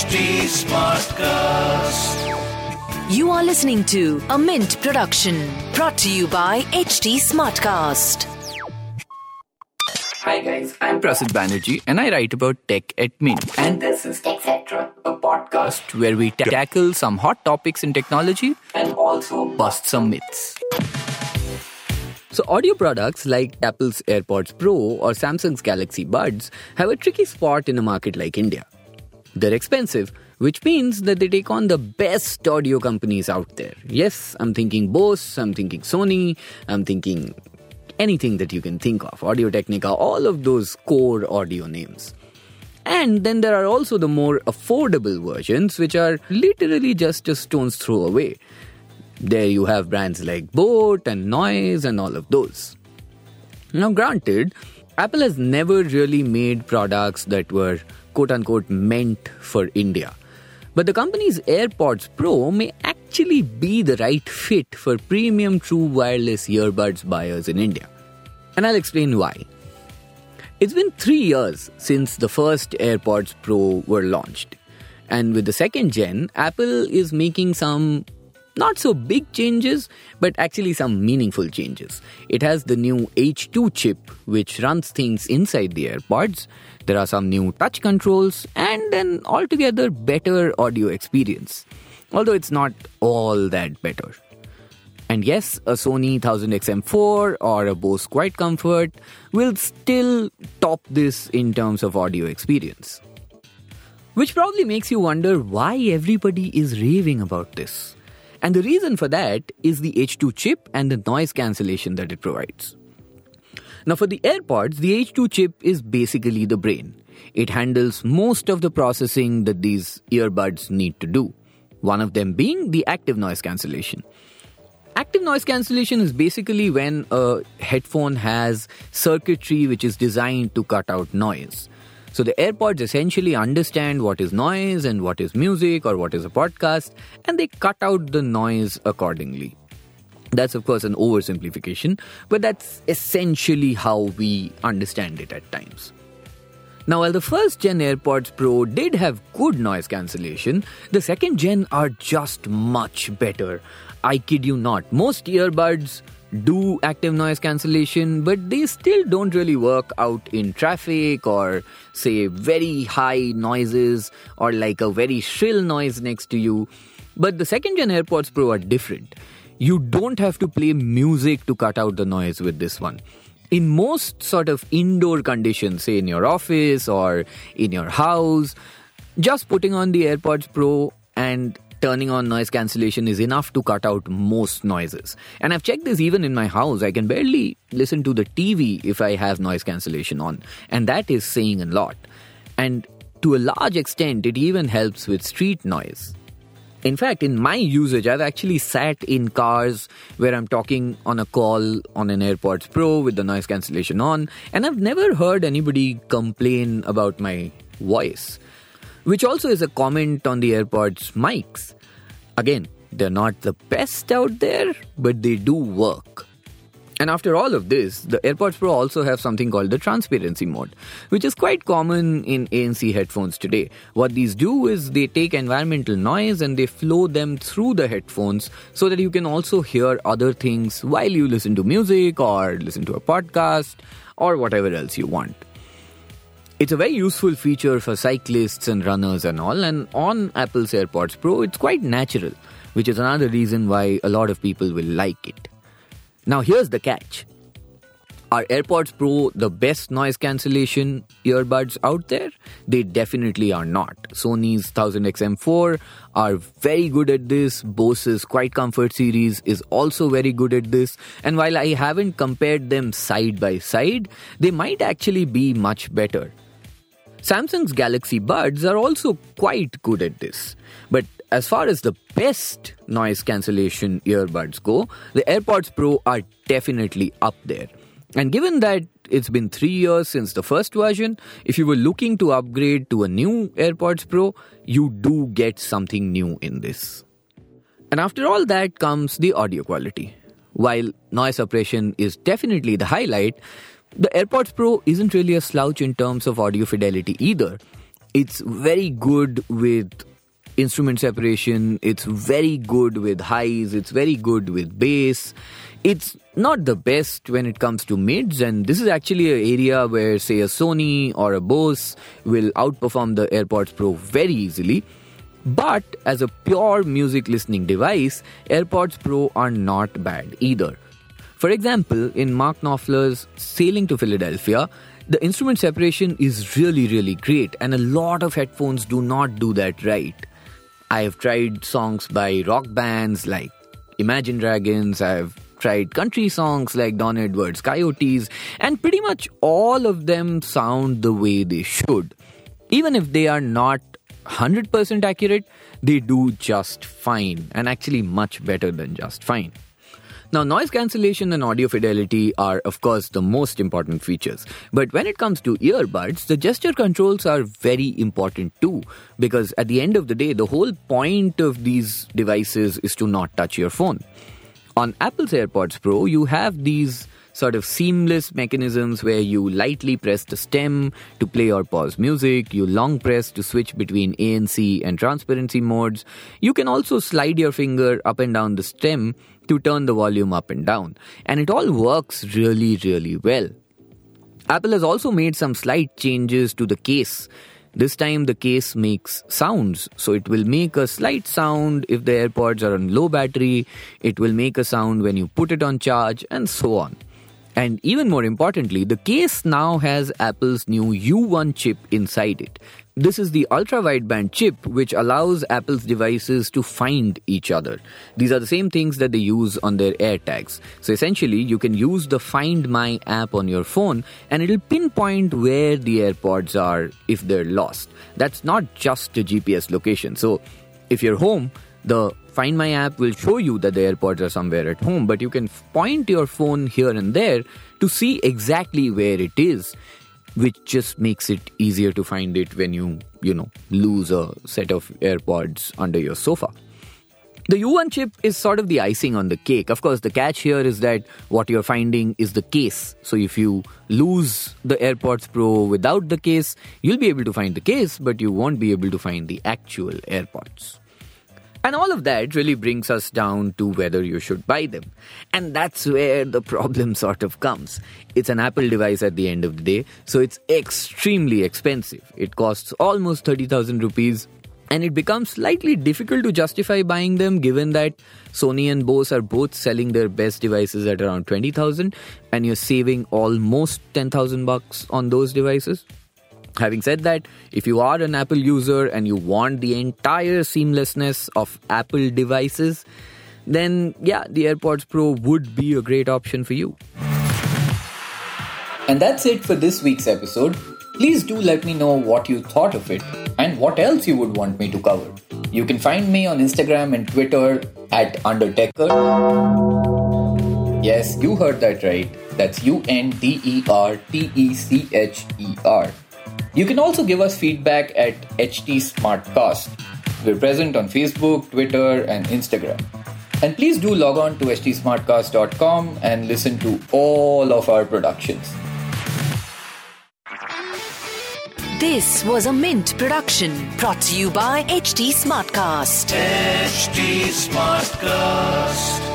HT Smartcast. You are listening to a Mint production brought to you by HT Smartcast. Hi guys, I'm Prasid Banerjee and I write about tech at Mint. And this is TechCetra, a podcast where we ta- tackle some hot topics in technology and also bust some myths. So, audio products like Apple's AirPods Pro or Samsung's Galaxy Buds have a tricky spot in a market like India. They're expensive, which means that they take on the best audio companies out there. Yes, I'm thinking Bose, I'm thinking Sony, I'm thinking anything that you can think of Audio Technica, all of those core audio names. And then there are also the more affordable versions, which are literally just a stone's throw away. There you have brands like Boat and Noise and all of those. Now, granted, Apple has never really made products that were quote unquote meant for India. But the company's AirPods Pro may actually be the right fit for premium true wireless earbuds buyers in India. And I'll explain why. It's been three years since the first AirPods Pro were launched. And with the second gen, Apple is making some not so big changes, but actually some meaningful changes. It has the new H2 chip, which runs things inside the AirPods. There are some new touch controls and an altogether better audio experience. Although it's not all that better. And yes, a Sony 1000XM4 or a Bose Quiet Comfort will still top this in terms of audio experience. Which probably makes you wonder why everybody is raving about this. And the reason for that is the H2 chip and the noise cancellation that it provides. Now, for the AirPods, the H2 chip is basically the brain. It handles most of the processing that these earbuds need to do, one of them being the active noise cancellation. Active noise cancellation is basically when a headphone has circuitry which is designed to cut out noise. So the AirPods essentially understand what is noise and what is music or what is a podcast, and they cut out the noise accordingly. That's, of course, an oversimplification, but that's essentially how we understand it at times. Now, while the first gen AirPods Pro did have good noise cancellation, the second gen are just much better. I kid you not. Most earbuds do active noise cancellation, but they still don't really work out in traffic or, say, very high noises or like a very shrill noise next to you. But the second gen AirPods Pro are different. You don't have to play music to cut out the noise with this one. In most sort of indoor conditions, say in your office or in your house, just putting on the AirPods Pro and turning on noise cancellation is enough to cut out most noises. And I've checked this even in my house. I can barely listen to the TV if I have noise cancellation on. And that is saying a lot. And to a large extent, it even helps with street noise. In fact, in my usage, I've actually sat in cars where I'm talking on a call on an AirPods Pro with the noise cancellation on, and I've never heard anybody complain about my voice which also is a comment on the AirPods mics. Again, they're not the best out there, but they do work. And after all of this, the AirPods Pro also have something called the transparency mode, which is quite common in ANC headphones today. What these do is they take environmental noise and they flow them through the headphones so that you can also hear other things while you listen to music or listen to a podcast or whatever else you want. It's a very useful feature for cyclists and runners and all, and on Apple's AirPods Pro, it's quite natural, which is another reason why a lot of people will like it. Now, here's the catch Are AirPods Pro the best noise cancellation earbuds out there? They definitely are not. Sony's 1000XM4 are very good at this. Bose's Quiet Comfort series is also very good at this. And while I haven't compared them side by side, they might actually be much better. Samsung's Galaxy Buds are also quite good at this. But as far as the best noise cancellation earbuds go, the AirPods Pro are definitely up there. And given that it's been three years since the first version, if you were looking to upgrade to a new AirPods Pro, you do get something new in this. And after all that comes the audio quality. While noise suppression is definitely the highlight, the AirPods Pro isn't really a slouch in terms of audio fidelity either. It's very good with instrument separation, it's very good with highs, it's very good with bass. It's not the best when it comes to mids, and this is actually an area where, say, a Sony or a Bose will outperform the AirPods Pro very easily. But as a pure music listening device, AirPods Pro are not bad either. For example, in Mark Knopfler's Sailing to Philadelphia, the instrument separation is really, really great, and a lot of headphones do not do that right. I have tried songs by rock bands like Imagine Dragons, I've tried country songs like Don Edwards' Coyotes, and pretty much all of them sound the way they should. Even if they are not 100% accurate, they do just fine, and actually much better than just fine. Now, noise cancellation and audio fidelity are, of course, the most important features. But when it comes to earbuds, the gesture controls are very important too. Because at the end of the day, the whole point of these devices is to not touch your phone. On Apple's AirPods Pro, you have these sort of seamless mechanisms where you lightly press the stem to play or pause music, you long press to switch between ANC and transparency modes. You can also slide your finger up and down the stem to turn the volume up and down. And it all works really, really well. Apple has also made some slight changes to the case. This time the case makes sounds, so it will make a slight sound if the AirPods are on low battery, it will make a sound when you put it on charge, and so on. And even more importantly, the case now has Apple's new U1 chip inside it. This is the ultra wideband chip which allows Apple's devices to find each other. These are the same things that they use on their AirTags. So essentially, you can use the Find My app on your phone and it'll pinpoint where the AirPods are if they're lost. That's not just a GPS location. So if you're home, the Find My app will show you that the AirPods are somewhere at home, but you can point your phone here and there to see exactly where it is, which just makes it easier to find it when you, you know, lose a set of AirPods under your sofa. The U1 chip is sort of the icing on the cake. Of course, the catch here is that what you're finding is the case. So if you lose the AirPods Pro without the case, you'll be able to find the case, but you won't be able to find the actual AirPods. And all of that really brings us down to whether you should buy them. And that's where the problem sort of comes. It's an Apple device at the end of the day, so it's extremely expensive. It costs almost 30,000 rupees. And it becomes slightly difficult to justify buying them given that Sony and Bose are both selling their best devices at around 20,000 and you're saving almost 10,000 bucks on those devices. Having said that, if you are an Apple user and you want the entire seamlessness of Apple devices, then yeah, the AirPods Pro would be a great option for you. And that's it for this week's episode. Please do let me know what you thought of it and what else you would want me to cover. You can find me on Instagram and Twitter at Undertecher. Yes, you heard that right. That's U N D E R T E C H E R. You can also give us feedback at HT Smartcast. We're present on Facebook, Twitter, and Instagram. And please do log on to htsmartcast.com and listen to all of our productions. This was a Mint production brought to you by HT Smartcast. HT Smartcast.